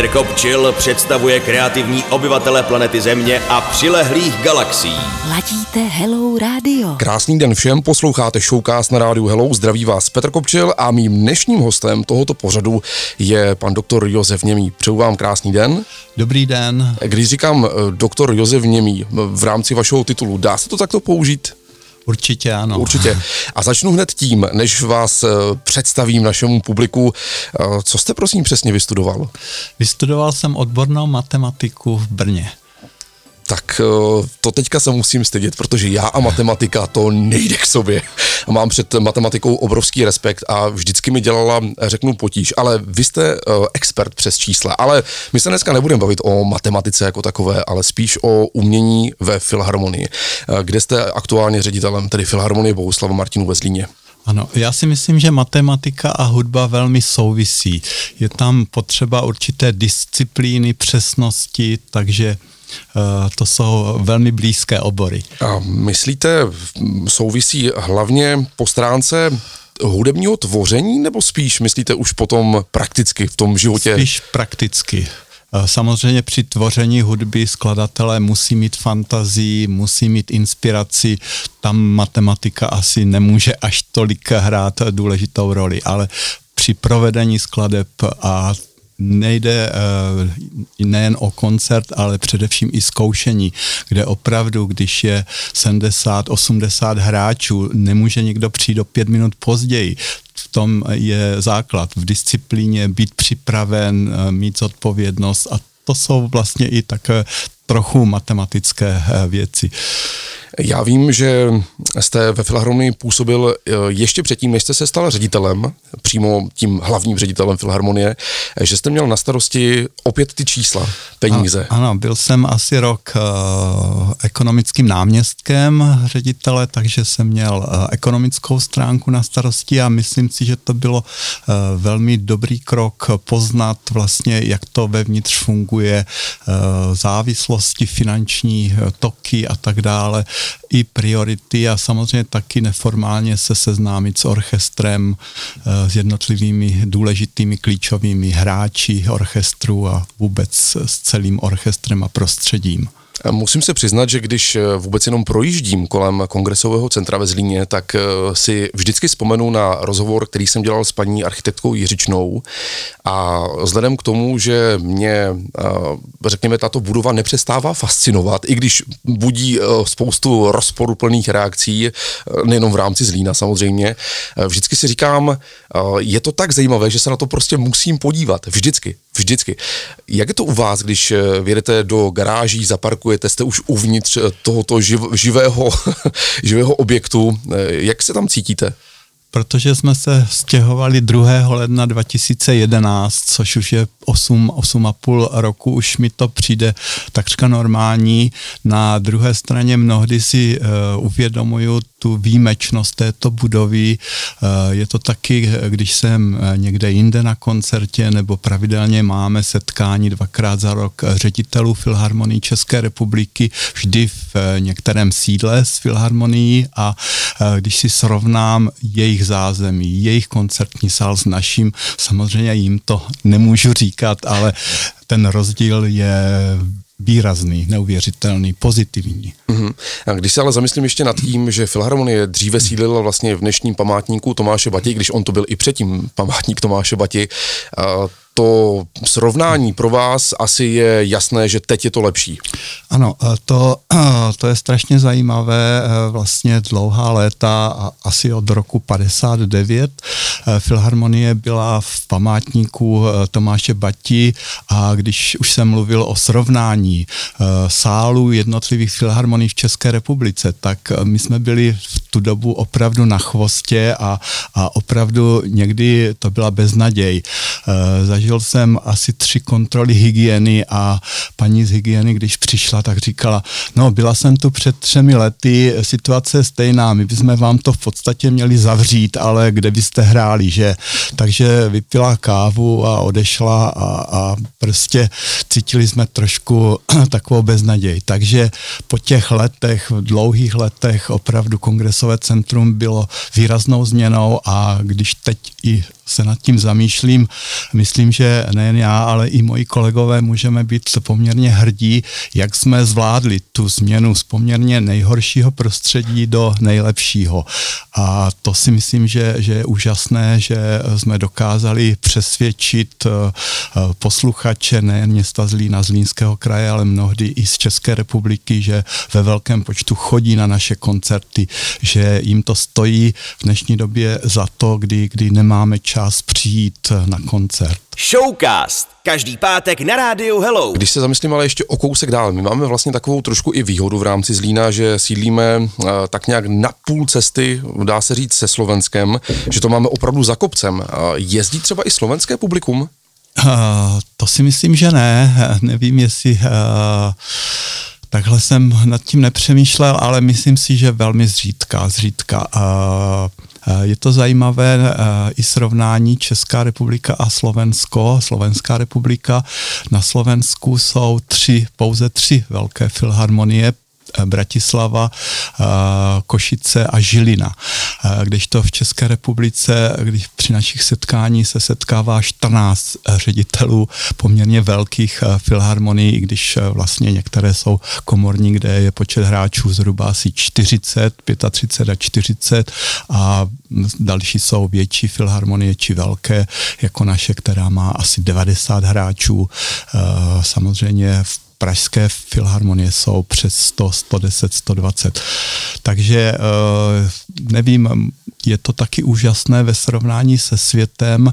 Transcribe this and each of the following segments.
Petr Kopčil představuje kreativní obyvatele planety Země a přilehlých galaxií. Ladíte Hello Radio. Krásný den všem, posloucháte Showcast na rádiu Hello, zdraví vás Petr Kopčil a mým dnešním hostem tohoto pořadu je pan doktor Josef Němý. Přeju vám krásný den. Dobrý den. Když říkám eh, doktor Josef Němý v rámci vašeho titulu, dá se to takto použít? Určitě ano. Určitě. A začnu hned tím, než vás eh, představím našemu publiku. Eh, co jste prosím přesně vystudoval? Vystudoval jsem odbornou matematiku v Brně tak eh, to teďka se musím stydět, protože já a matematika to nejde k sobě. A mám před matematikou obrovský respekt a vždycky mi dělala, řeknu, potíž. Ale vy jste eh, expert přes čísla. Ale my se dneska nebudeme bavit o matematice jako takové, ale spíš o umění ve Filharmonii, eh, kde jste aktuálně ředitelem, tedy Filharmonie Bohuslava Martinu ve Zlíně. Ano, já si myslím, že matematika a hudba velmi souvisí. Je tam potřeba určité disciplíny, přesnosti, takže to jsou velmi blízké obory. A myslíte, souvisí hlavně po stránce hudebního tvoření, nebo spíš myslíte už potom prakticky v tom životě? Spíš prakticky. Eh, samozřejmě při tvoření hudby skladatelé musí mít fantazii, musí mít inspiraci, tam matematika asi nemůže až tolik hrát důležitou roli, ale při provedení skladeb a nejde uh, nejen o koncert, ale především i zkoušení, kde opravdu, když je 70-80 hráčů, nemůže někdo přijít do pět minut později. V tom je základ, v disciplíně být připraven, uh, mít zodpovědnost a to jsou vlastně i také trochu matematické věci. Já vím, že jste ve Filharmonii působil eh, ještě předtím, než jste se stal ředitelem, přímo tím hlavním ředitelem Filharmonie, eh, že jste měl na starosti opět ty čísla, peníze. A, ano, byl jsem asi rok uh, ekonomickým náměstkem ředitele, takže jsem měl uh, ekonomickou stránku na starosti a myslím si, že to bylo uh, velmi dobrý krok poznat vlastně, jak to vevnitř funguje, uh, závislosti, finanční toky a tak dále i priority a samozřejmě taky neformálně se seznámit s orchestrem, eh, s jednotlivými důležitými klíčovými hráči orchestru a vůbec s celým orchestrem a prostředím. Musím se přiznat, že když eh, vůbec jenom projíždím kolem kongresového centra ve Zlíně, tak eh, si vždycky vzpomenu na rozhovor, který jsem dělal s paní architektkou Jiřičnou a vzhledem k tomu, že mě, eh, řekněme, tato budova nepřestává fascinovat, i když budí spoustu rozporuplných reakcí, nejenom v rámci Zlína samozřejmě, vždycky si říkám, je to tak zajímavé, že se na to prostě musím podívat. Vždycky, vždycky. Jak je to u vás, když vědete do garáží, zaparkujete parkujete, jste už uvnitř eh, tohoto živ, živého, živého objektu. Eh, jak se tam cítíte? protože jsme se stěhovali 2. ledna 2011, což už je 8, 8,5 roku, už mi to přijde takřka normální. Na druhé straně mnohdy si uh, uvědomuju tu výjimečnost této budovy. Uh, je to taky, když jsem někde jinde na koncertě nebo pravidelně máme setkání dvakrát za rok ředitelů Filharmonii České republiky, vždy v některém sídle s Filharmonií a když si srovnám jejich zázemí, jejich koncertní sál s naším. Samozřejmě jim to nemůžu říkat, ale ten rozdíl je výrazný, neuvěřitelný, pozitivní. Mm-hmm. A když se ale zamyslím ještě nad tím, že Filharmonie dříve sídlila vlastně v dnešním památníku Tomáše Bati, když on to byl i předtím památník Tomáše Bati, to srovnání pro vás asi je jasné, že teď je to lepší. Ano, to, to je strašně zajímavé. E, vlastně dlouhá léta, asi od roku 59, e, Filharmonie byla v památníku Tomáše Bati a když už jsem mluvil o srovnání sálu jednotlivých filharmonií v České republice, tak my jsme byli v tu dobu opravdu na chvostě a, a opravdu někdy to byla beznaděj. Zažil zažil jsem asi tři kontroly hygieny a paní z hygieny, když přišla, tak říkala, no byla jsem tu před třemi lety, situace je stejná, my bychom vám to v podstatě měli zavřít, ale kde byste hráli, že? Takže vypila kávu a odešla a, a prostě cítili jsme trošku takovou beznaděj. Takže po těch letech, dlouhých letech opravdu kongresové centrum bylo výraznou změnou a když teď i se nad tím zamýšlím, myslím, že nejen já, ale i moji kolegové můžeme být poměrně hrdí, jak jsme zvládli tu změnu z poměrně nejhoršího prostředí do nejlepšího. A to si myslím, že, že je úžasné, že jsme dokázali přesvědčit eh, posluchače nejen města Zlína, Zlínského kraje, ale mnohdy i z České republiky, že ve velkém počtu chodí na naše koncerty, že jim to stojí v dnešní době za to, kdy, kdy nemáme čas přijít na koncert. Showcast. Každý pátek na rádiu Hello. Když se zamyslím ale ještě o kousek dál, my máme vlastně takovou trošku i výhodu v rámci Zlína, že sídlíme uh, tak nějak na půl cesty, dá se říct, se Slovenskem, že to máme opravdu za kopcem. Uh, jezdí třeba i slovenské publikum? Uh, to si myslím, že ne. Nevím, jestli uh, takhle jsem nad tím nepřemýšlel, ale myslím si, že velmi zřídka. zřídka. Uh, je to zajímavé i srovnání Česká republika a Slovensko. Slovenská republika. Na Slovensku jsou tři, pouze tři velké filharmonie Eh, Bratislava, eh, Košice a Žilina. Eh, když to v České republice, když při našich setkání se setkává 14 ředitelů poměrně velkých filharmonií, když vlastně některé jsou komorní, kde je počet hráčů zhruba asi 40, 35 a 40 a další jsou větší filharmonie či velké, jako naše, která má asi 90 hráčů. Samozřejmě v pražské filharmonie jsou přes 100, 110, 120. Takže eh, nevím, je to taky úžasné ve srovnání se světem.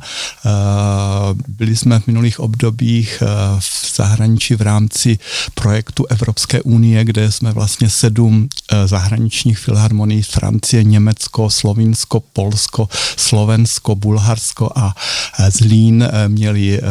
Eh, byli jsme v minulých obdobích eh, v zahraničí v rámci projektu Evropské unie, kde jsme vlastně sedm zahraničních filharmonií Francie, Německo, Slovinsko, Polsko, Slovensko, Bulharsko a Zlín měli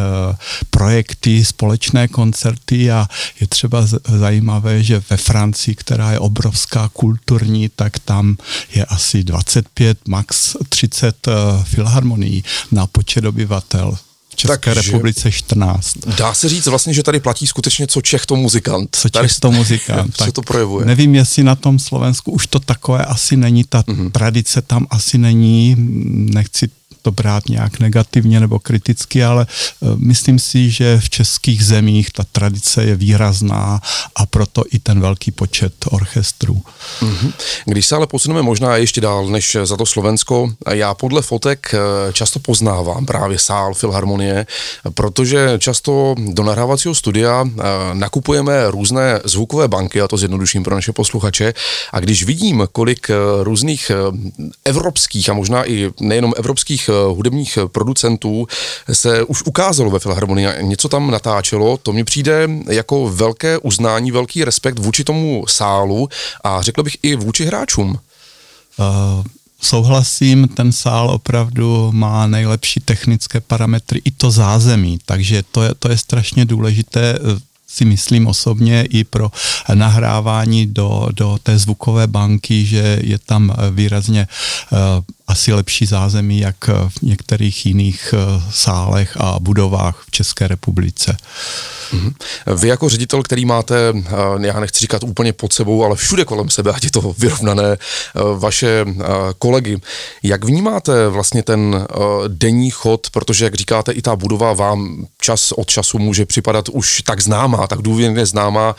projekty, společné koncerty a je třeba zajímavé, že ve Francii, která je obrovská kulturní, tak tam je asi 25, max 30 uh, filharmonií na počet obyvatel. České Takže republice 14. Dá se říct vlastně, že tady platí skutečně co Čech to muzikant. Co Čech to muzikant. tak to projevuje. Nevím, jestli na tom Slovensku už to takové asi není, ta mm-hmm. tradice tam asi není, nechci to brát nějak negativně nebo kriticky, ale eh, myslím si, že v českých zemích ta tradice je výrazná a proto i ten velký počet orchestrů. Mm-hmm. Když se ale posuneme možná ještě dál než za to Slovensko, já podle fotek eh, často poznávám právě sál Filharmonie, protože často do nahrávacího studia eh, nakupujeme různé zvukové banky, a to zjednoduším pro naše posluchače, a když vidím, kolik různých evropských a možná i nejenom evropských hudebních producentů se už ukázalo ve Filharmonii, něco tam natáčelo, to mi přijde jako velké uznání, velký respekt vůči tomu sálu a řekl bych i vůči hráčům. Uh, souhlasím, ten sál opravdu má nejlepší technické parametry, i to zázemí, takže to je, to je strašně důležité si myslím osobně i pro nahrávání do, do té zvukové banky, že je tam výrazně uh, asi lepší zázemí, jak v některých jiných uh, sálech a budovách v České republice. Mm-hmm. Vy jako ředitel, který máte, uh, já nechci říkat úplně pod sebou, ale všude kolem sebe, ať je to vyrovnané, vaše kolegy, jak vnímáte vlastně ten denní chod, protože jak říkáte, i ta budova vám čas od času může připadat už tak známá, tak důvěrně známá.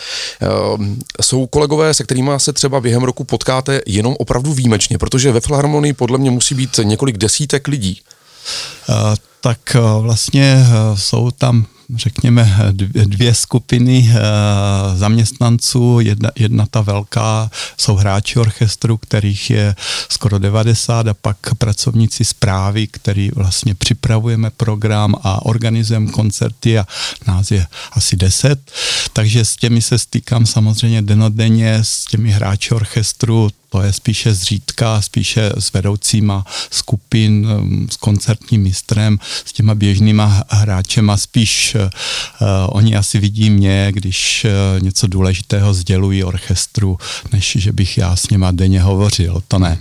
Jsou kolegové, se kterými se třeba během roku potkáte jenom opravdu výjimečně, protože ve Filharmonii podle mě musí být několik desítek lidí. Uh, tak uh, vlastně uh, jsou tam řekněme, dvě skupiny eh, zaměstnanců. Jedna, jedna ta velká jsou hráči orchestru, kterých je skoro 90 a pak pracovníci zprávy, který vlastně připravujeme program a organizujeme koncerty a nás je asi 10. Takže s těmi se stýkám samozřejmě denodenně, s těmi hráči orchestru, to je spíše zřídka, spíše s vedoucíma skupin, um, s koncertním mistrem, s těma běžnýma hráčema, spíš uh, oni asi vidí mě, když uh, něco důležitého sdělují orchestru, než že bych já s něma denně hovořil, to ne.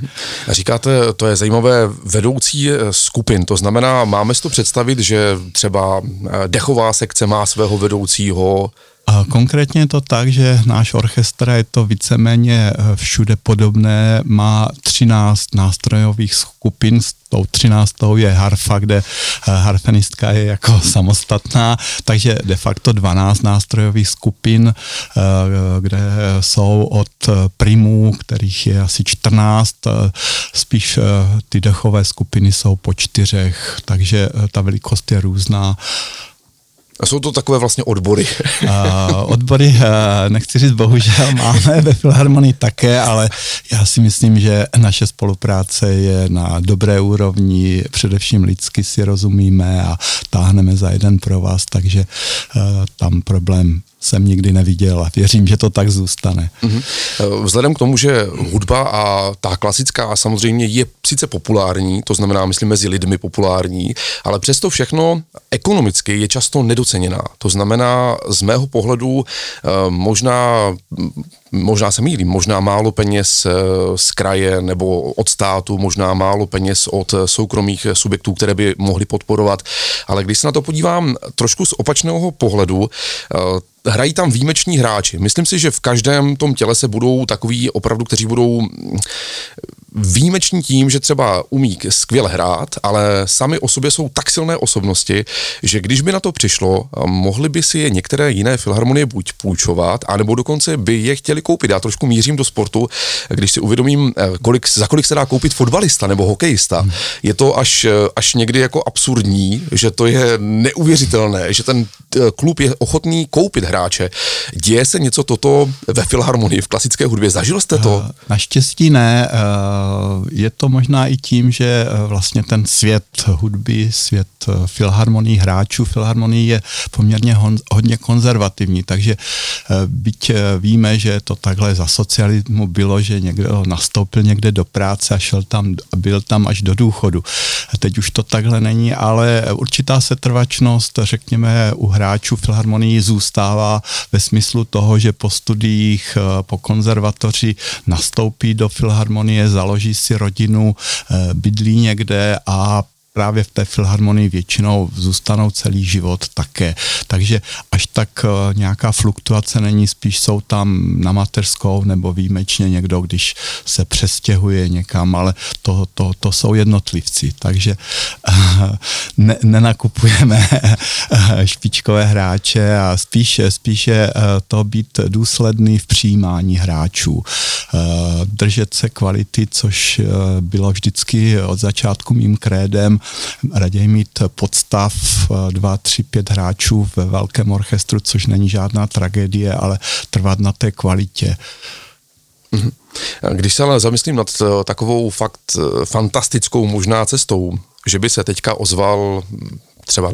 Říkáte, to je zajímavé, vedoucí skupin, to znamená, máme si to představit, že třeba dechová sekce má svého vedoucího, Konkrétně je to tak, že náš orchestr je to víceméně eh, všude podobné, má 13 nástrojových skupin, s tou 13. je harfa, kde eh, harfenistka je jako samostatná, takže de facto 12 nástrojových skupin, eh, kde jsou od primů, kterých je asi 14, spíš ty dechové skupiny jsou po čtyřech, takže ta velikost je různá. A jsou to takové vlastně odbory? uh, odbory, uh, nechci říct bohužel, máme ve Filharmonii také, ale já si myslím, že naše spolupráce je na dobré úrovni, především lidsky si rozumíme a táhneme za jeden pro vás, takže uh, tam problém jsem nikdy neviděl a věřím, že to tak zůstane. Mm-hmm. Vzhledem k tomu, že hudba a ta klasická samozřejmě je sice populární, to znamená, myslím, mezi lidmi populární, ale přesto všechno ekonomicky je často nedoceněná. To znamená, z mého pohledu eh, možná možná se mýlím, možná málo peněz eh, z kraje nebo od státu, možná málo peněz od soukromých subjektů, které by mohly podporovat, ale když se na to podívám trošku z opačného pohledu, hrají tam výjimeční hráči. Myslím si, že v každém tom těle se budou takový opravdu, kteří budou výjimeční tím, že třeba umí skvěle hrát, ale sami o sobě jsou tak silné osobnosti, že když by na to přišlo, mohli by si je některé jiné filharmonie buď půjčovat, anebo dokonce by je chtěli koupit. Já trošku mířím do sportu, když si uvědomím, eh, kolik, za kolik se dá koupit fotbalista nebo hokejista. Je to až, eh, až někdy jako absurdní, že to je neuvěřitelné, že ten eh, klub je ochotný koupit hráče. Děje se něco toto ve filharmonii, v klasické hudbě? Zažil jste to? Naštěstí ne. Je to možná i tím, že vlastně ten svět hudby, svět filharmonii, hráčů filharmonii je poměrně hodně konzervativní, takže byť víme, že to takhle za socialismu bylo, že někdo nastoupil někde do práce a šel tam, byl tam až do důchodu. Teď už to takhle není, ale určitá setrvačnost, řekněme, u hráčů filharmonii zůstává ve smyslu toho, že po studiích, eh, po konzervatoři nastoupí do filharmonie, založí si rodinu, eh, bydlí někde a právě v té filharmonii většinou zůstanou celý život také. Takže až tak eh, nějaká fluktuace není, spíš jsou tam na mateřskou nebo výjimečně někdo, když se přestěhuje někam, ale to, to, to jsou jednotlivci, takže eh, ne, nenakupujeme eh, špičkové hráče a spíše, spíše to být důsledný v přijímání hráčů. Držet se kvality, což bylo vždycky od začátku mým krédem, raději mít podstav 2, 3, 5 hráčů ve velkém orchestru, což není žádná tragédie, ale trvat na té kvalitě. Mhm. Když se ale zamyslím nad eh, takovou fakt eh, fantastickou možná cestou, že by se teďka ozval hm, třeba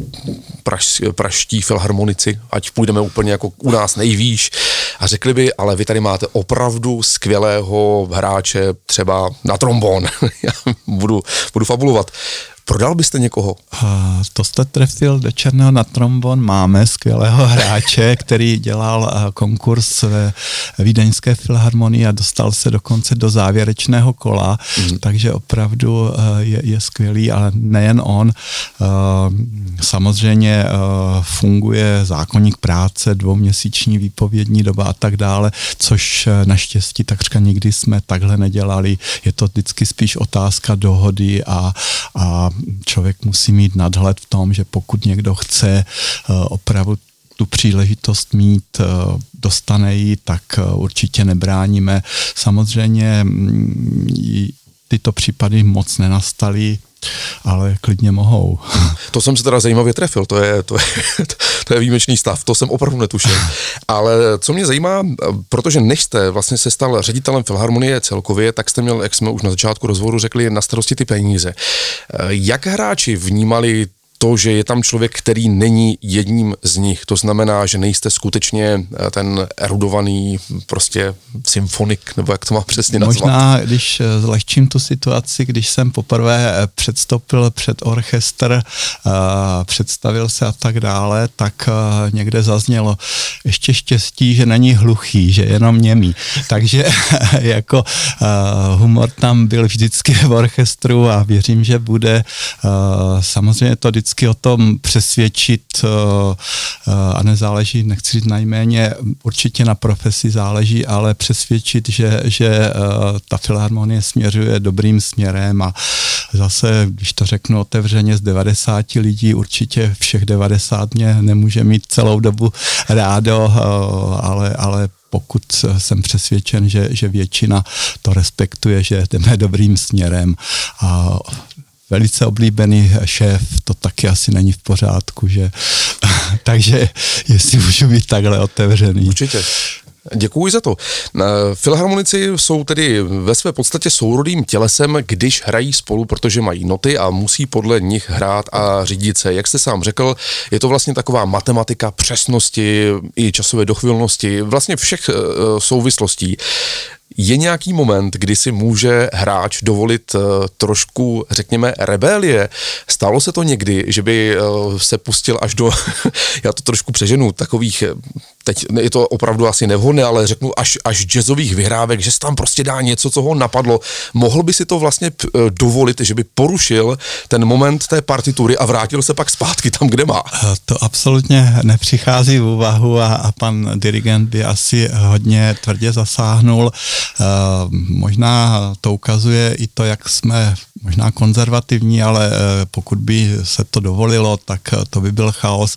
praž, praští filharmonici, ať půjdeme úplně jako u nás nejvýš a řekli by, ale vy tady máte opravdu skvělého hráče třeba na trombon. Já budu, budu fabulovat. Prodal byste někoho? Uh, to jste trefil do černého na trombon. Máme skvělého hráče, který dělal konkurs ve Vídeňské filharmonii a dostal se dokonce do závěrečného kola, mm. takže opravdu je, je skvělý, ale nejen on. Samozřejmě funguje zákonník práce, dvouměsíční výpovědní doba a tak dále, což naštěstí takřka nikdy jsme takhle nedělali. Je to vždycky spíš otázka dohody a, a člověk musí mít nadhled v tom, že pokud někdo chce eh, opravdu tu příležitost mít, eh, dostane ji, tak eh, určitě nebráníme. Samozřejmě mm, tyto případy moc nenastaly, ale klidně mohou. To jsem se teda zajímavě trefil, to je, to je, to je výjimečný stav, to jsem opravdu netušil. Ale co mě zajímá, protože než jste vlastně se stal ředitelem Filharmonie celkově, tak jste měl, jak jsme už na začátku rozhovoru řekli, na starosti ty peníze. Jak hráči vnímali to, že je tam člověk, který není jedním z nich. To znamená, že nejste skutečně eh, ten erudovaný prostě symfonik, nebo jak to má přesně nazvat. Možná, když eh, zlehčím tu situaci, když jsem poprvé eh, předstoupil před orchestr, představil se a tak dále, tak někde zaznělo ještě štěstí, že není hluchý, že jenom němý. Takže jako humor tam byl vždycky v orchestru a věřím, že bude. Samozřejmě to vždycky vždycky o tom přesvědčit a nezáleží, nechci říct najméně, určitě na profesi záleží, ale přesvědčit, že, že ta filharmonie směřuje dobrým směrem a zase, když to řeknu otevřeně, z 90 lidí určitě všech 90 mě nemůže mít celou dobu rádo, ale, ale pokud jsem přesvědčen, že, že většina to respektuje, že jdeme dobrým směrem a velice oblíbený šéf, to taky asi není v pořádku, že takže jestli můžu být takhle otevřený. Určitě. Děkuji za to. Filharmonici jsou tedy ve své podstatě sourodým tělesem, když hrají spolu, protože mají noty a musí podle nich hrát a řídit se. Jak jste sám řekl, je to vlastně taková matematika přesnosti i časové dochvilnosti, vlastně všech eh, souvislostí. Je nějaký moment, kdy si může hráč dovolit uh, trošku, řekněme, rebelie? Stalo se to někdy, že by uh, se pustil až do, já to trošku přeženu, takových teď je to opravdu asi nevhodné, ale řeknu až, až jazzových vyhrávek, že se tam prostě dá něco, co ho napadlo. Mohl by si to vlastně eh, dovolit, že by porušil ten moment té partitury a vrátil se pak zpátky tam, kde má? Eh, to absolutně nepřichází v úvahu a, a pan dirigent by asi hodně tvrdě zasáhnul. E, možná to ukazuje i to, jak jsme možná konzervativní, ale pokud by se to dovolilo, tak to by byl chaos.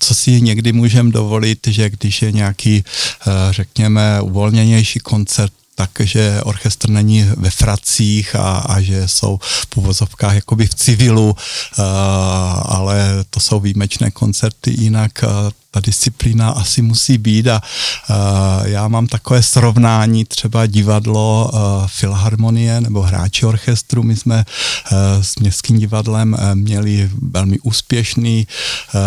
Co si někdy můžeme dovolit, že když je nějaký, eh, řekněme, uvolněnější koncert, takže orchestr není ve fracích a, a že jsou v půvozovkách jakoby v civilu, uh, ale to jsou výjimečné koncerty, jinak uh, ta disciplína asi musí být a uh, já mám takové srovnání třeba divadlo uh, Filharmonie nebo hráči orchestru. My jsme uh, s Městským divadlem uh, měli velmi úspěšný uh,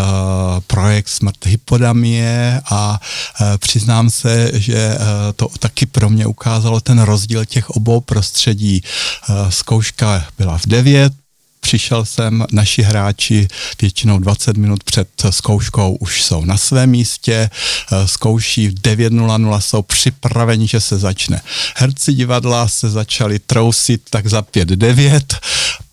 projekt Smrt hypodamie a uh, přiznám se, že uh, to taky pro mě ukázalo ten rozdíl těch obou prostředí. Uh, zkouška byla v 9, přišel jsem, naši hráči většinou 20 minut před zkouškou už jsou na svém místě, eh, zkouší v 9.00, jsou připraveni, že se začne. Herci divadla se začali trousit tak za 5-9,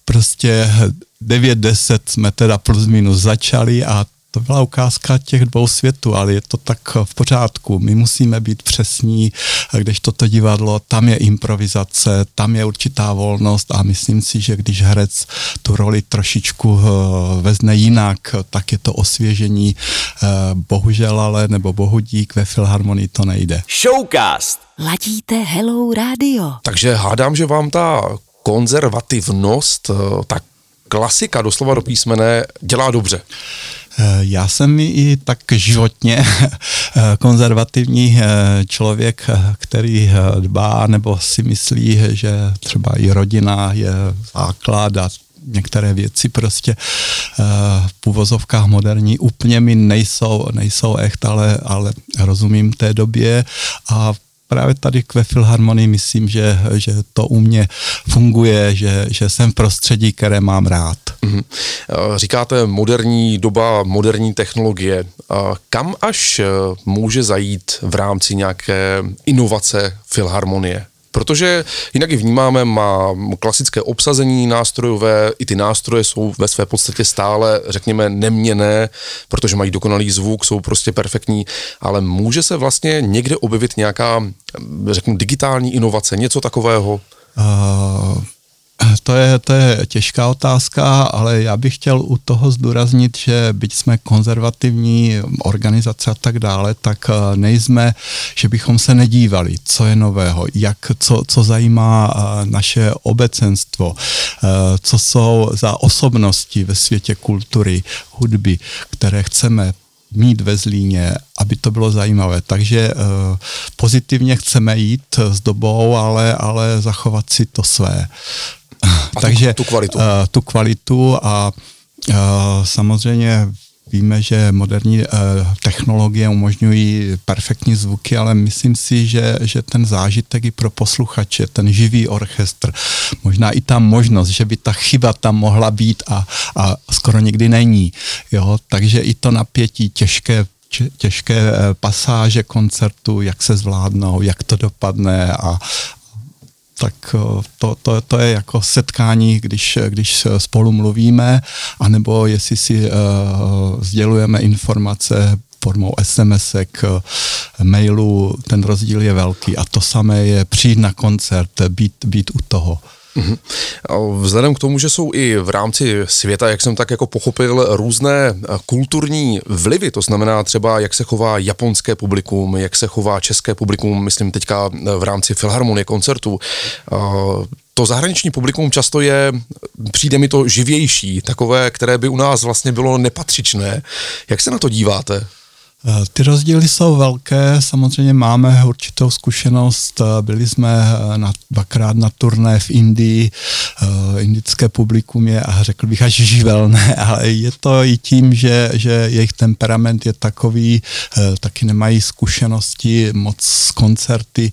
prostě 9-10 jsme teda plus minus začali a to byla ukázka těch dvou světů, ale je to tak v pořádku. My musíme být přesní, když toto divadlo, tam je improvizace, tam je určitá volnost a myslím si, že když herec tu roli trošičku eh, vezne jinak, tak je to osvěžení. Eh, bohužel ale, nebo bohudík ve Filharmonii to nejde. Showcast! Ladíte Hello Radio. Takže hádám, že vám ta konzervativnost, eh, tak klasika doslova do písmene dělá dobře. Eh, já jsem i tak životně eh, konzervativní eh, člověk, který dbá nebo si myslí, že třeba i rodina je základ a některé věci prostě v půvozovkách moderní úplně mi nejsou, nejsou echt, ale, ale rozumím té době a právě tady ve Filharmonii myslím, že, že to u mě funguje, že, že jsem v prostředí, které mám rád. Mm-hmm. Říkáte moderní doba, moderní technologie. Kam až eh, může zajít v rámci nějaké inovace Filharmonie? Protože jinak ji vnímáme, má klasické obsazení nástrojové, i ty nástroje jsou ve své podstatě stále, řekněme, neměné, protože mají dokonalý zvuk, jsou prostě perfektní, ale může se vlastně někde objevit nějaká, řeknu, digitální inovace, něco takového? Uh, to je, to je těžká otázka, ale já bych chtěl u toho zdůraznit, že byť jsme konzervativní organizace a tak dále, tak eh, nejsme, že bychom se nedívali, co je nového, jak, co, co zajímá eh, naše obecenstvo, eh, co jsou za osobnosti ve světě kultury, hudby, které chceme mít ve Zlíně, aby to bylo zajímavé. Takže uh, pozitivně chceme jít s dobou, ale, ale zachovat si to své. A Takže tu, tu kvalitu. Uh, tu kvalitu a samozřejmě Víme, že moderní uh, technologie umožňují perfektní zvuky, ale myslím si, že, že ten zážitek i pro posluchače, ten živý orchestr, možná i ta možnost, že by ta chyba tam mohla být a, a skoro nikdy není. Jo? Takže i to napětí těžké těžké pasáže koncertu, jak se zvládnou, jak to dopadne a, tak to, to, to je jako setkání, když, když spolu mluvíme, anebo jestli si uh, sdělujeme informace formou SMSek, mailu, ten rozdíl je velký a to samé je přijít na koncert, být, být u toho. Mm-hmm. Vzhledem k tomu, že jsou i v rámci světa, jak jsem tak jako pochopil, různé kulturní vlivy, to znamená třeba, jak se chová japonské publikum, jak se chová české publikum, myslím teďka v rámci filharmonie koncertu, to zahraniční publikum často je, přijde mi to živější, takové, které by u nás vlastně bylo nepatřičné. Jak se na to díváte? Eh, ty rozdíly jsou velké, samozřejmě máme určitou zkušenost, eh, byli jsme eh, na, dvakrát na turné v Indii, indické publikum je, a řekl bych, až živelné, ale je to i tím, že, že jejich temperament je takový, taky nemají zkušenosti moc z koncerty.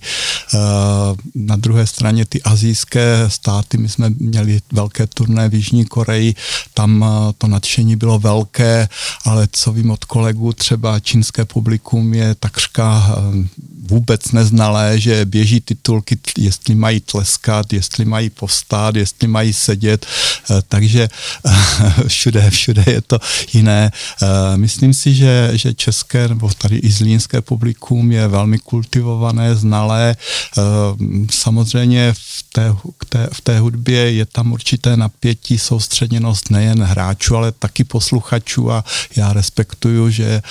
Na druhé straně ty azijské státy, my jsme měli velké turné v Jižní Koreji, tam to nadšení bylo velké, ale co vím od kolegů, třeba čínské publikum je takřka eh, vůbec neznalé, že běží titulky, jestli mají tleskat, jestli mají postát, jestli mají sedět, eh, takže eh, všude, všude je to jiné. Myslím si, že, že české nebo tady i zlínské publikum je velmi kultivované, znalé. Samozřejmě v té, té, v té hudbě je tam určité napětí, soustředěnost nejen hráčů, ale taky posluchačů a já respektuju, že,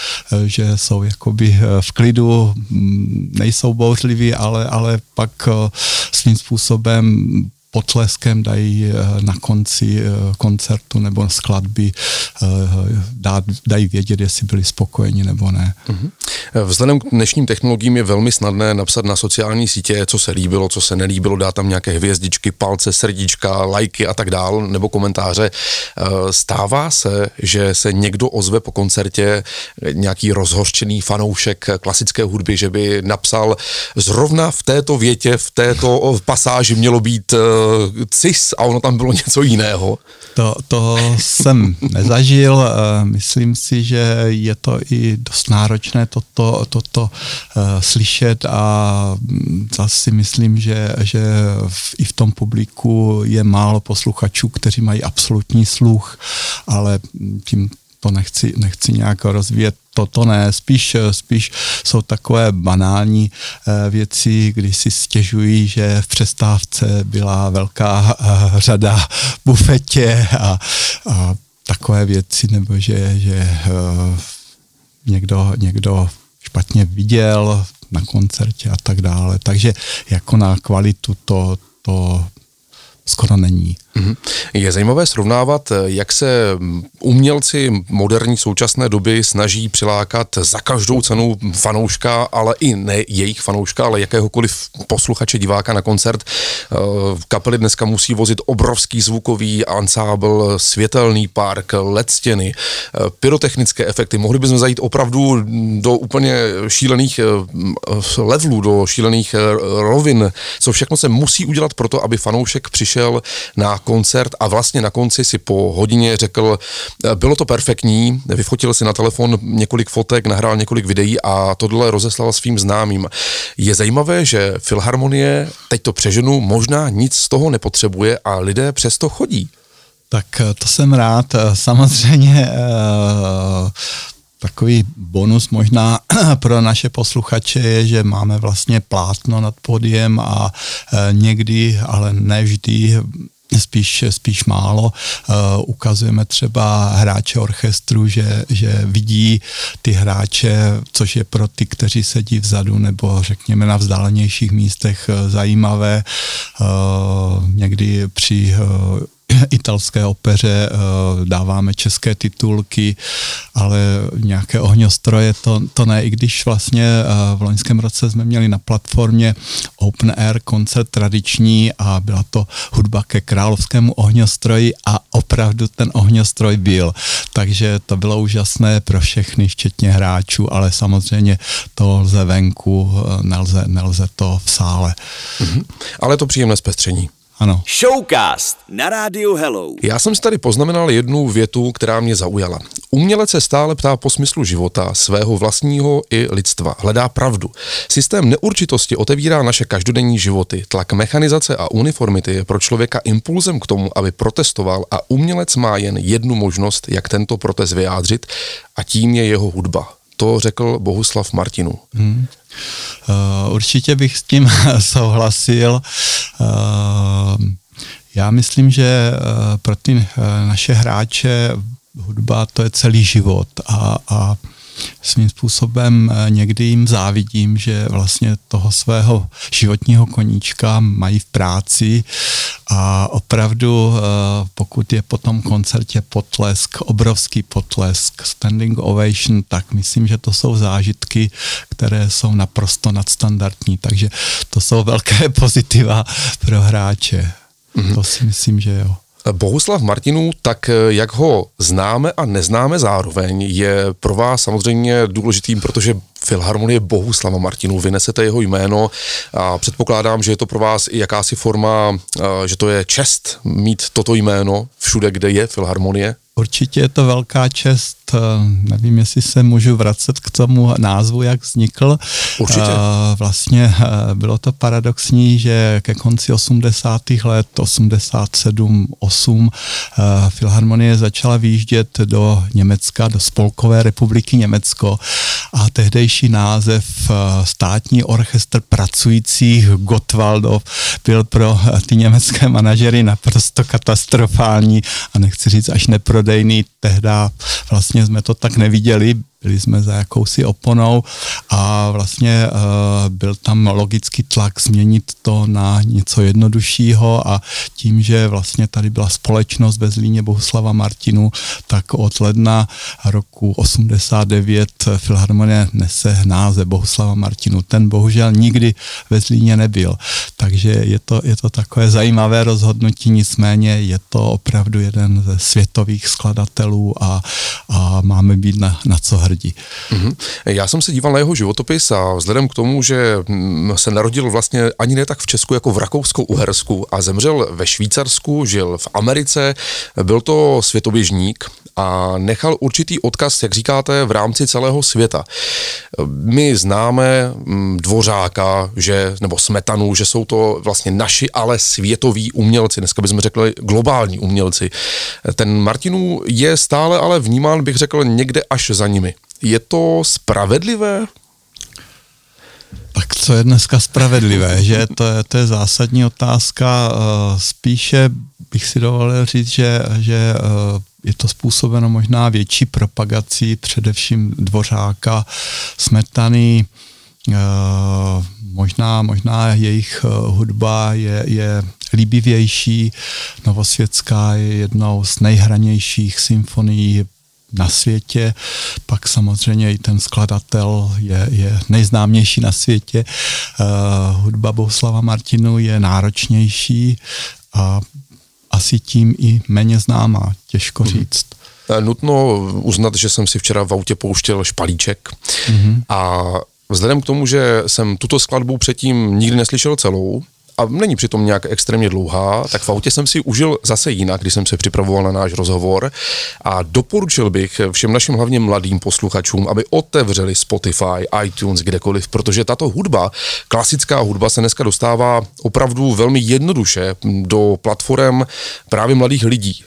že jsou jakoby v klidu, nejsou bouřliví, ale, ale pak eh, svým způsobem potleskem dají eh, na konci eh, koncertu nebo skladby eh, dají vědět, jestli byli spokojeni nebo ne. Mhm. Vzhledem k dnešním technologiím je velmi snadné napsat na sociální sítě, co se líbilo, co se nelíbilo, dát tam nějaké hvězdičky, palce, srdíčka, lajky a tak dál, nebo komentáře. Stává se, že se někdo ozve po koncertě, nějaký rozhořčený fanoušek klasické hudby, že by napsal zrovna v této větě, v této pasáži mělo být cis a ono tam bylo něco jiného. To, to jsem nezažil, eh, myslím si, že je to i dost náročné toto, toto uh, slyšet a zase si myslím, že, že v, i v tom publiku je málo posluchačů, kteří mají absolutní sluch, ale tím to nechci, nechci nějak rozvíjet toto ne, spíš, spíš jsou takové banální eh, věci, kdy si stěžují, že v přestávce byla velká eh, řada bufetě a, a takové věci, nebo že, že eh, někdo, někdo špatně viděl na koncertě a tak dále. Takže jako na kvalitu to, to skoro není. Mhm. Je zajímavé srovnávat, jak se umělci moderní současné doby snaží přilákat za každou cenu fanouška, ale i ne jejich fanouška, ale jakéhokoliv posluchače, diváka na koncert. Eh, kapely dneska musí vozit obrovský zvukový ansábl, světelný park, LED stěny, eh, pyrotechnické efekty. Mohli bychom zajít opravdu do úplně šílených eh, levelů, do šílených rovin, co všechno se musí udělat pro to, aby fanoušek přišel na koncert a vlastně na konci si po hodině řekl, eh, bylo to perfektní, vyfotil si na telefon několik fotek, nahrál několik videí a tohle rozeslal svým známým. Je zajímavé, že Filharmonie, teď to přeženu, možná nic z toho nepotřebuje a lidé přesto chodí. Tak eh, to jsem rád. Eh, samozřejmě takový bonus možná pro naše posluchače je, že máme vlastně plátno nad podiem a někdy, ale ne vždy spíš, spíš málo. Uh, ukazujeme třeba hráče orchestru, že, že vidí ty hráče, což je pro ty, kteří sedí vzadu nebo řekněme na vzdálenějších místech uh, zajímavé. Uh, někdy při italské opeře eh, dáváme české titulky, ale nějaké ohňostroje to, to ne, i když vlastně eh, v loňském roce jsme měli na platformě Open Air koncert tradiční a byla to hudba ke královskému ohňostroji a opravdu ten ohňostroj byl. Takže to bylo úžasné pro všechny, včetně hráčů, ale samozřejmě to lze venku, eh, nelze, nelze to v sále. Mm-hmm. Ale to příjemné zpestření. Ano. Showcast na rádiu Hello. Já jsem si tady poznamenal jednu větu, která mě zaujala. Umělec se stále ptá po smyslu života, svého vlastního i lidstva. Hledá pravdu. Systém neurčitosti otevírá naše každodenní životy. Tlak mechanizace a uniformity je pro člověka impulzem k tomu, aby protestoval a umělec má jen jednu možnost, jak tento protest vyjádřit a tím je jeho hudba. To řekl Bohuslav Martinu. Hmm. Uh, určitě bych s tím souhlasil. Uh, já myslím, že uh, pro ty naše hráče hudba to je celý život a, a svým způsobem eh, někdy jim závidím, že vlastně toho svého životního koníčka mají v práci a opravdu eh, pokud je po tom koncertě potlesk, obrovský potlesk, standing ovation, tak myslím, že to jsou zážitky, které jsou naprosto nadstandardní, takže to jsou velké pozitiva pro hráče. Mm-hmm. To si myslím, že jo. Bohuslav Martinů, tak eh, jak ho známe a neznáme zároveň, je pro vás samozřejmě důležitým, protože Filharmonie Bohuslava Martinů, vynesete jeho jméno a předpokládám, že je to pro vás i jakási forma, eh, že to je čest mít toto jméno všude, kde je Filharmonie. Určitě je to velká čest, eh, nevím, jestli se můžu vracet k tomu názvu, jak vznikl. Určitě. Eh, vlastně eh, bylo to paradoxní, že ke konci 80. let, 87, 8, Filharmonie začala výjíždět do Německa, do Spolkové republiky Německo a tehdejší název státní orchestr pracujících Gottwaldov byl pro ty německé manažery naprosto katastrofální a nechci říct až nepro prodejný, tehda vlastně jsme to tak neviděli, byli jsme za jakousi oponou a vlastně uh, byl tam logický tlak změnit to na něco jednoduššího a tím, že vlastně tady byla společnost ve Zlíně Bohuslava Martinu, tak od ledna roku 89 Filharmonie nese název Bohuslava Martinu. Ten bohužel nikdy ve Zlíně nebyl, takže je to, je to takové zajímavé rozhodnutí, nicméně je to opravdu jeden ze světových skladatelů a, a máme být na, na co hrdí hrdí. Mm-hmm. Já jsem se díval na jeho životopis a vzhledem k tomu, že mm, se narodil vlastně ani ne tak v Česku jako v Rakousku-Uhersku a zemřel ve Švýcarsku, žil v Americe, byl to světoběžník a nechal určitý odkaz, jak říkáte, v rámci celého světa. My známe mm, Dvořáka, že, nebo Smetanu, že jsou to vlastně naši, ale světoví umělci, dneska bychom řekli globální umělci. Ten Martinů je stále ale vnímán, bych řekl, někde až za nimi. Je to spravedlivé? Tak co je dneska spravedlivé, že to je, to je zásadní otázka. Eh, spíše bych si dovolil říct, že, že eh, je to způsobeno možná větší propagací, především Dvořáka, Smetany, eh, možná, možná jejich hudba je, je líbivější, Novosvětská je jednou z nejhranějších symfonií na světě, pak samozřejmě i ten skladatel je, je nejznámější na světě. Uh, hudba Bohuslava Martinu je náročnější a asi tím i méně známá, těžko mhm. říct. Nutno uznat, že jsem si včera v autě pouštěl špalíček mm-hmm. a vzhledem k tomu, že jsem tuto skladbu předtím nikdy neslyšel celou, a není přitom nějak extrémně dlouhá, tak v autě jsem si užil zase jinak, když jsem se připravoval na náš rozhovor. A doporučil bych všem našim hlavně mladým posluchačům, aby otevřeli Spotify, iTunes, kdekoliv, protože tato hudba, klasická hudba se dneska dostává opravdu velmi jednoduše do platform právě mladých lidí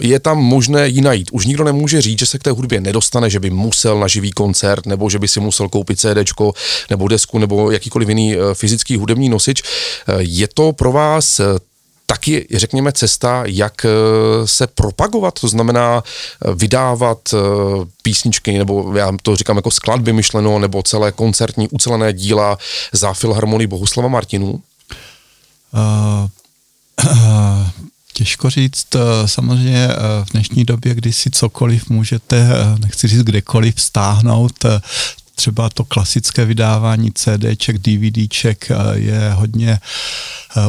je tam možné ji najít. Už nikdo nemůže říct, že se k té hudbě nedostane, že by musel na živý koncert, nebo že by si musel koupit CD, nebo desku, nebo jakýkoliv jiný eh, fyzický hudební nosič. Eh, je to pro vás eh, taky, řekněme, cesta, jak se propagovat, to znamená vydávat písničky, nebo já to říkám jako skladby myšleno, nebo celé koncertní ucelené díla za Filharmonii Bohuslava Martinů? Uh, uh, Těžko říct, eh, samozřejmě eh, v dnešní době, kdy si cokoliv můžete, eh, nechci říct kdekoliv, stáhnout, třeba to klasické vydávání CDček, DVDček je hodně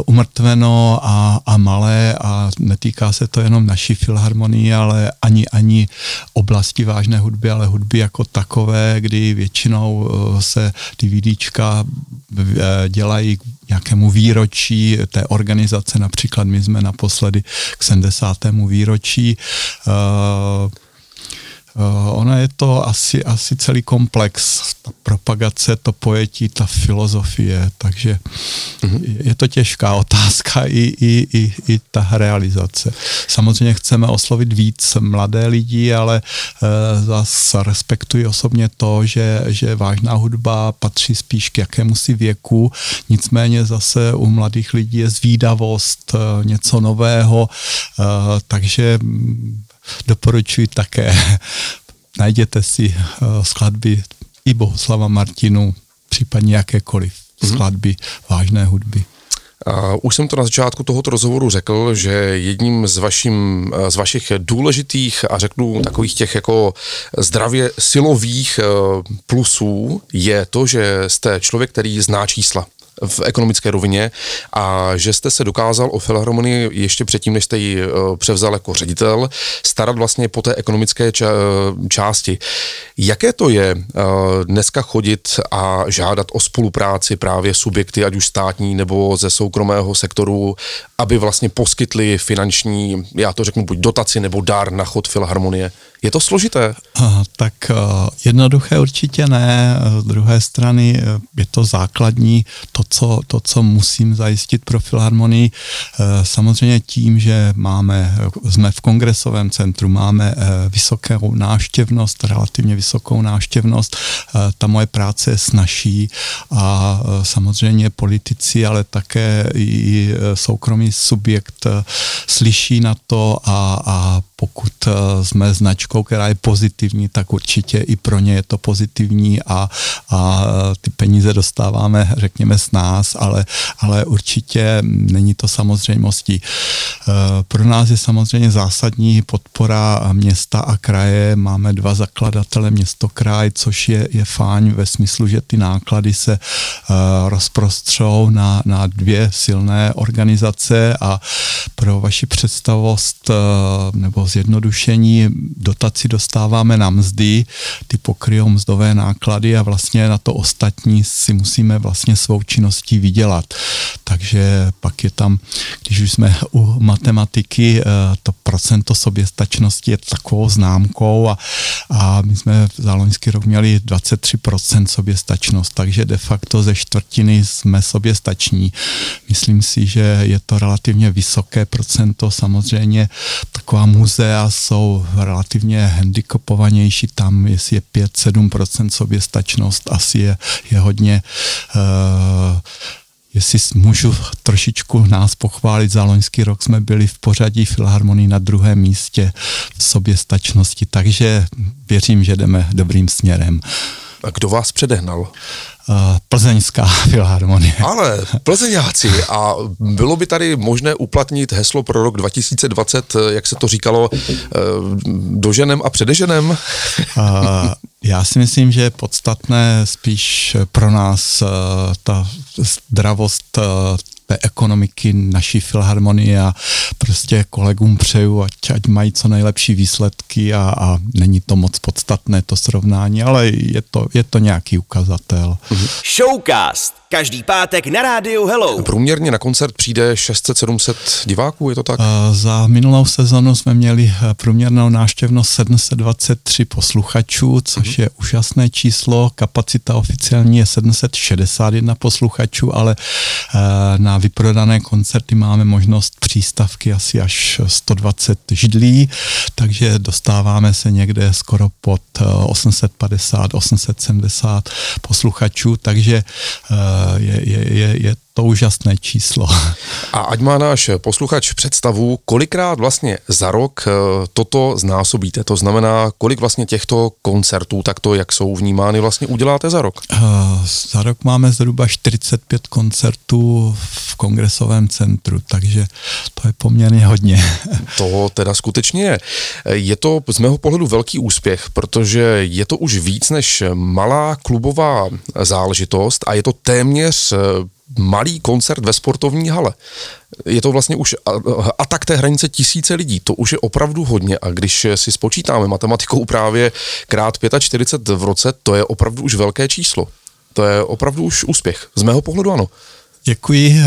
umrtveno a, a malé a netýká se to jenom naší filharmonii, ale ani, ani oblasti vážné hudby, ale hudby jako takové, kdy většinou se DVDčka dělají nějakému výročí té organizace, například my jsme naposledy k 70. výročí Uh, ono je to asi, asi celý komplex, ta propagace, to pojetí, ta filozofie, takže mm-hmm. je to těžká otázka i, i, i, i ta realizace. Samozřejmě chceme oslovit víc mladé lidi, ale uh, zase respektuji osobně to, že, že vážná hudba patří spíš k jakému si věku, nicméně zase u mladých lidí je zvídavost, uh, něco nového, uh, takže doporučuji také. Najděte si uh, skladby i Bohuslava Martinu, případně jakékoliv mm-hmm. skladby vážné hudby. Uh, už jsem to na začátku tohoto rozhovoru řekl, že jedním z, vašim, z vašich důležitých a řeknu takových těch jako zdravě silových uh, plusů je to, že jste člověk, který zná čísla v ekonomické rovině a že jste se dokázal o Filharmonii ještě předtím, než jste ji eh, převzal jako ředitel, starat vlastně po té ekonomické části. Jaké to je eh, dneska chodit a žádat o spolupráci právě subjekty, ať už státní nebo ze soukromého sektoru, aby vlastně poskytli finanční, já to řeknu, buď dotaci nebo dár na chod Filharmonie? Je to složité? Tak eh, jednoduché určitě ne. Z druhé strany je to základní, to, co, to, co musím zajistit pro Filharmonii. Eh, samozřejmě tím, že máme, jsme v kongresovém centru, máme eh, vysokou návštěvnost, relativně vysokou návštěvnost, eh, ta moje práce je snažší a samozřejmě politici, ale také i soukromý subjekt slyší na to a, a pokud jsme značkou, která je pozitivní, tak určitě i pro ně je to pozitivní a, a ty peníze dostáváme, řekněme, s nás, ale, ale určitě není to samozřejmostí. Eh, pro nás je samozřejmě zásadní podpora města a kraje. Máme dva zakladatele, město kraj, což je, je fajn ve smyslu, že ty náklady se rozprostřou na, na dvě silné organizace a pro vaši představost nebo zjednodušení dotaci dostáváme na mzdy, ty pokryjou mzdové náklady a vlastně na to ostatní si musíme vlastně svou činností vydělat. Takže pak je tam, když už jsme u matematiky, eh, to procento soběstačnosti je takovou známkou a, a my jsme za loňský rok měli 23% soběstačnost, takže de facto ze čtvrtiny jsme soběstační. Myslím si, že je to relativně vysoké procento, samozřejmě taková muzea jsou relativně handicapovanější, tam jestli je 5-7% soběstačnost, asi je, je hodně uh, jestli můžu trošičku nás pochválit, za loňský rok jsme byli v pořadí Filharmonii na druhém místě v soběstačnosti, takže věřím, že jdeme dobrým směrem. A kdo vás předehnal? Plzeňská filharmonie. Ale plzeňáci a bylo by tady možné uplatnit heslo pro rok 2020, jak se to říkalo, eh, doženem a předeženem? Já si myslím, že je podstatné spíš pro nás eh, ta zdravost eh, té ekonomiky naší filharmonie a prostě kolegům přeju, ať, ať mají co nejlepší výsledky a, a není to moc podstatné to srovnání, ale je to, je to nějaký ukazatel. Showcast Každý pátek na rádiu Hello. Průměrně na koncert přijde 600-700 diváků, je to tak? Za minulou sezonu jsme měli eh, průměrnou návštěvnost 723 posluchačů, což uh-huh. je úžasné číslo. Kapacita oficiální je 761 posluchačů, ale eh, na vyprodané koncerty máme možnost přístavky asi až 120 židlí, takže dostáváme se někde skoro pod 850, eh, 870 posluchačů, takže Eh, je, je, je, je to úžasné číslo. A ať má náš posluchač představu, kolikrát vlastně za rok eh, toto znásobíte, to znamená, kolik vlastně těchto koncertů, takto jak jsou vnímány, vlastně uděláte za rok? Uh, za rok máme zhruba 45 koncertů v kongresovém centru, takže to je poměrně hodně. To teda skutečně je. Je to z mého pohledu velký úspěch, protože je to už víc než malá klubová záležitost a je to téměř eh, malý koncert ve sportovní hale. Je to vlastně už atak té hranice tisíce lidí, to už je opravdu hodně a když si spočítáme matematikou právě krát 45 v roce, to je opravdu už velké číslo. To je opravdu už úspěch. Z mého pohledu ano. Děkuji.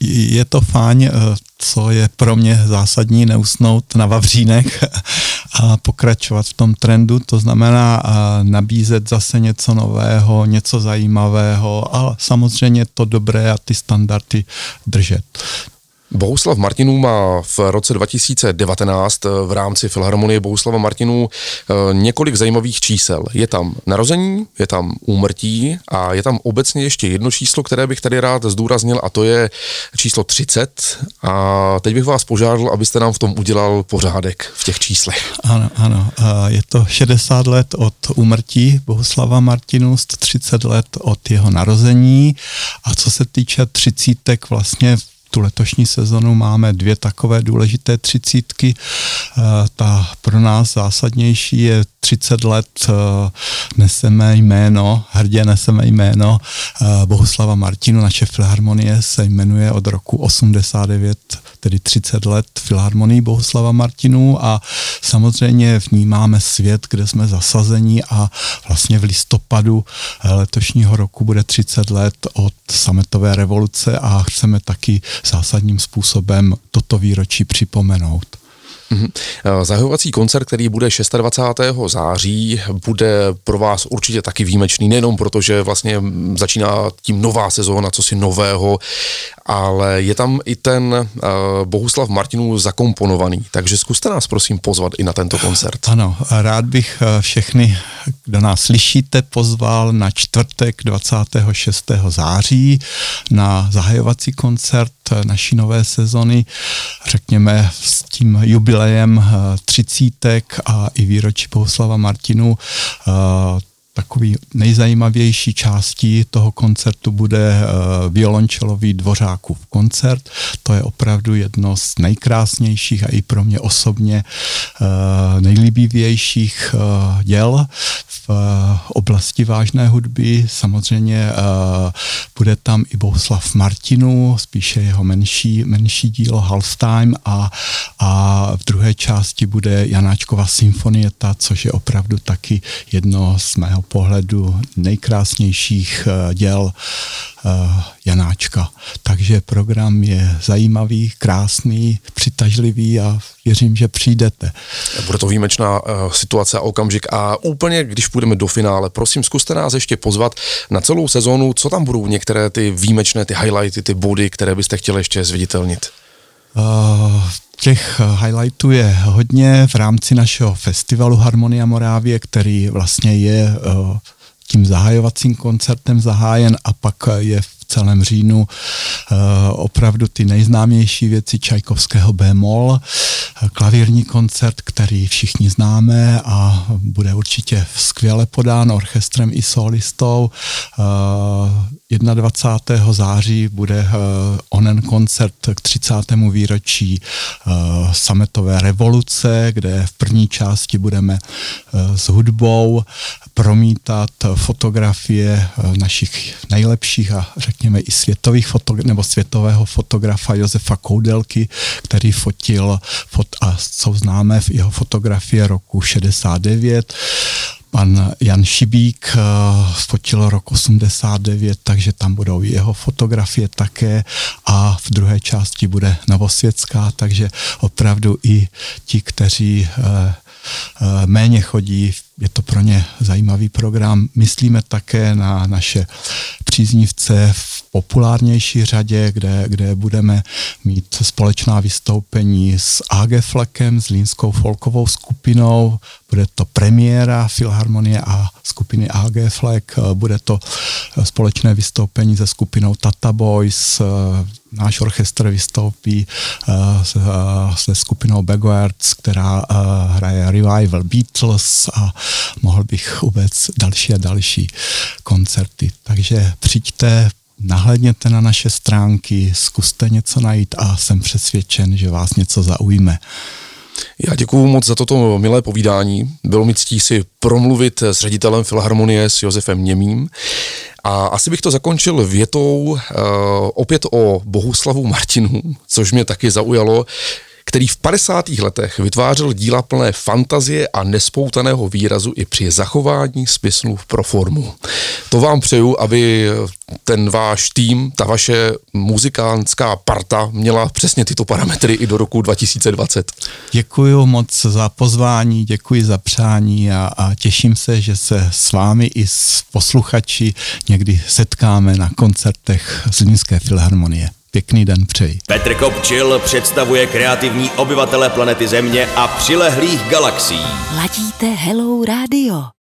Je to fajn, co je pro mě zásadní, neusnout na Vavřínech a pokračovat v tom trendu, to znamená nabízet zase něco nového, něco zajímavého a samozřejmě to dobré a ty standardy držet. Bohuslav Martinů má v roce 2019 eh, v rámci Filharmonie Bohuslava Martinů eh, několik zajímavých čísel. Je tam narození, je tam úmrtí a je tam obecně ještě jedno číslo, které bych tady rád zdůraznil a to je číslo 30 a teď bych vás požádal, abyste nám v tom udělal pořádek v těch číslech. Ano, ano. Je to 60 let od úmrtí Bohuslava Martinů, 130 let od jeho narození a co se týče třicítek vlastně tu letošní sezonu máme dvě takové důležité třicítky. Eh, ta pro nás zásadnější je 30 let eh, neseme jméno, hrdě neseme jméno eh, Bohuslava Martinu. Naše filharmonie se jmenuje od roku 89, tedy 30 let Filharmonii Bohuslava Martinu a samozřejmě vnímáme svět, kde jsme zasazení a vlastně v listopadu letošního roku bude 30 let od sametové revoluce a chceme taky zásadním způsobem toto výročí připomenout. Mm-hmm. Zahajovací koncert, který bude 26. září, bude pro vás určitě taky výjimečný, nejenom protože vlastně začíná tím nová sezóna, co si nového, ale je tam i ten uh, Bohuslav Martinů zakomponovaný, takže zkuste nás prosím pozvat i na tento koncert. Ano, rád bych eh, všechny, kdo nás slyšíte, pozval na čtvrtek 26. září na zahajovací koncert naší nové sezony, řekněme s tím jubilejem eh, třicítek a i výročí Bohuslava Martinu takový nejzajímavější částí toho koncertu bude uh, violončelový dvořákův koncert. To je opravdu jedno z nejkrásnějších a i pro mě osobně uh, nejlíbivějších uh, děl v oblasti vážné hudby. Samozřejmě bude tam i Bohuslav Martinů, spíše jeho menší, menší dílo Halftime a, a v druhé části bude Janáčkova symfonieta, což je opravdu taky jedno z mého pohledu nejkrásnějších eh, děl eh, Janáčka. Takže program je zajímavý, krásný, přitažlivý a věřím, že přijdete. Bude to výjimečná uh, situace a okamžik a úplně, když půjdeme do finále, prosím, zkuste nás ještě pozvat na celou sezónu, co tam budou některé ty výjimečné, ty highlighty, ty body, které byste chtěli ještě zviditelnit? Uh, těch highlightů je hodně v rámci našeho festivalu Harmonia Morávie, který vlastně je uh, tím zahajovacím koncertem zahájen a pak je v celém říjnu uh, opravdu ty nejznámější věci Čajkovského B-moll, klavírní koncert, který všichni známe a bude určitě skvěle podán orchestrem i solistou. 21. září bude uh, onen koncert k 30. výročí uh, sametové revoluce, kde v první části budeme uh, s hudbou promítat fotografie našich nejlepších a řekněme i světových fotogra- nebo světového fotografa Josefa Koudelky, který fotil fot a jsou známé v jeho fotografie roku 69 pan Jan Šibík uh, fotil rok 89, takže tam budou jeho fotografie také a v druhé části bude Novosvětská, takže opravdu i ti, kteří uh, méně chodí, je to pro ně zajímavý program. Myslíme také na naše příznivce v populárnější řadě, kde, kde budeme mít společná vystoupení s AG Flekem, s Línskou folkovou skupinou, bude to premiéra Filharmonie a skupiny AG Flek, bude to společné vystoupení se skupinou Tata Boys, náš orchestr vystoupí se skupinou Backwards, která hraje Revival Beatles a mohl bych uvést další a další koncerty. Takže přijďte, nahlédněte na naše stránky, zkuste něco najít a jsem přesvědčen, že vás něco zaujme. Já děkuji moc za toto milé povídání. Bylo mi ctí si promluvit s ředitelem Filharmonie s Josefem Němým. A asi bych to zakončil větou uh, opět o Bohuslavu Martinu, což mě taky zaujalo který v 50. letech vytvářel díla plné fantazie a nespoutaného výrazu i při zachování smyslu pro formu. To vám přeju, aby ten váš tým, ta vaše muzikánská parta měla přesně tyto parametry i do roku 2020. Děkuji moc za pozvání, děkuji za přání a, a těším se, že se s vámi i s posluchači někdy setkáme na koncertech Zlínské filharmonie. Pěkný den přeji. Petr Kopčil představuje kreativní obyvatele planety Země a přilehlých galaxií. Ladíte Hello Radio.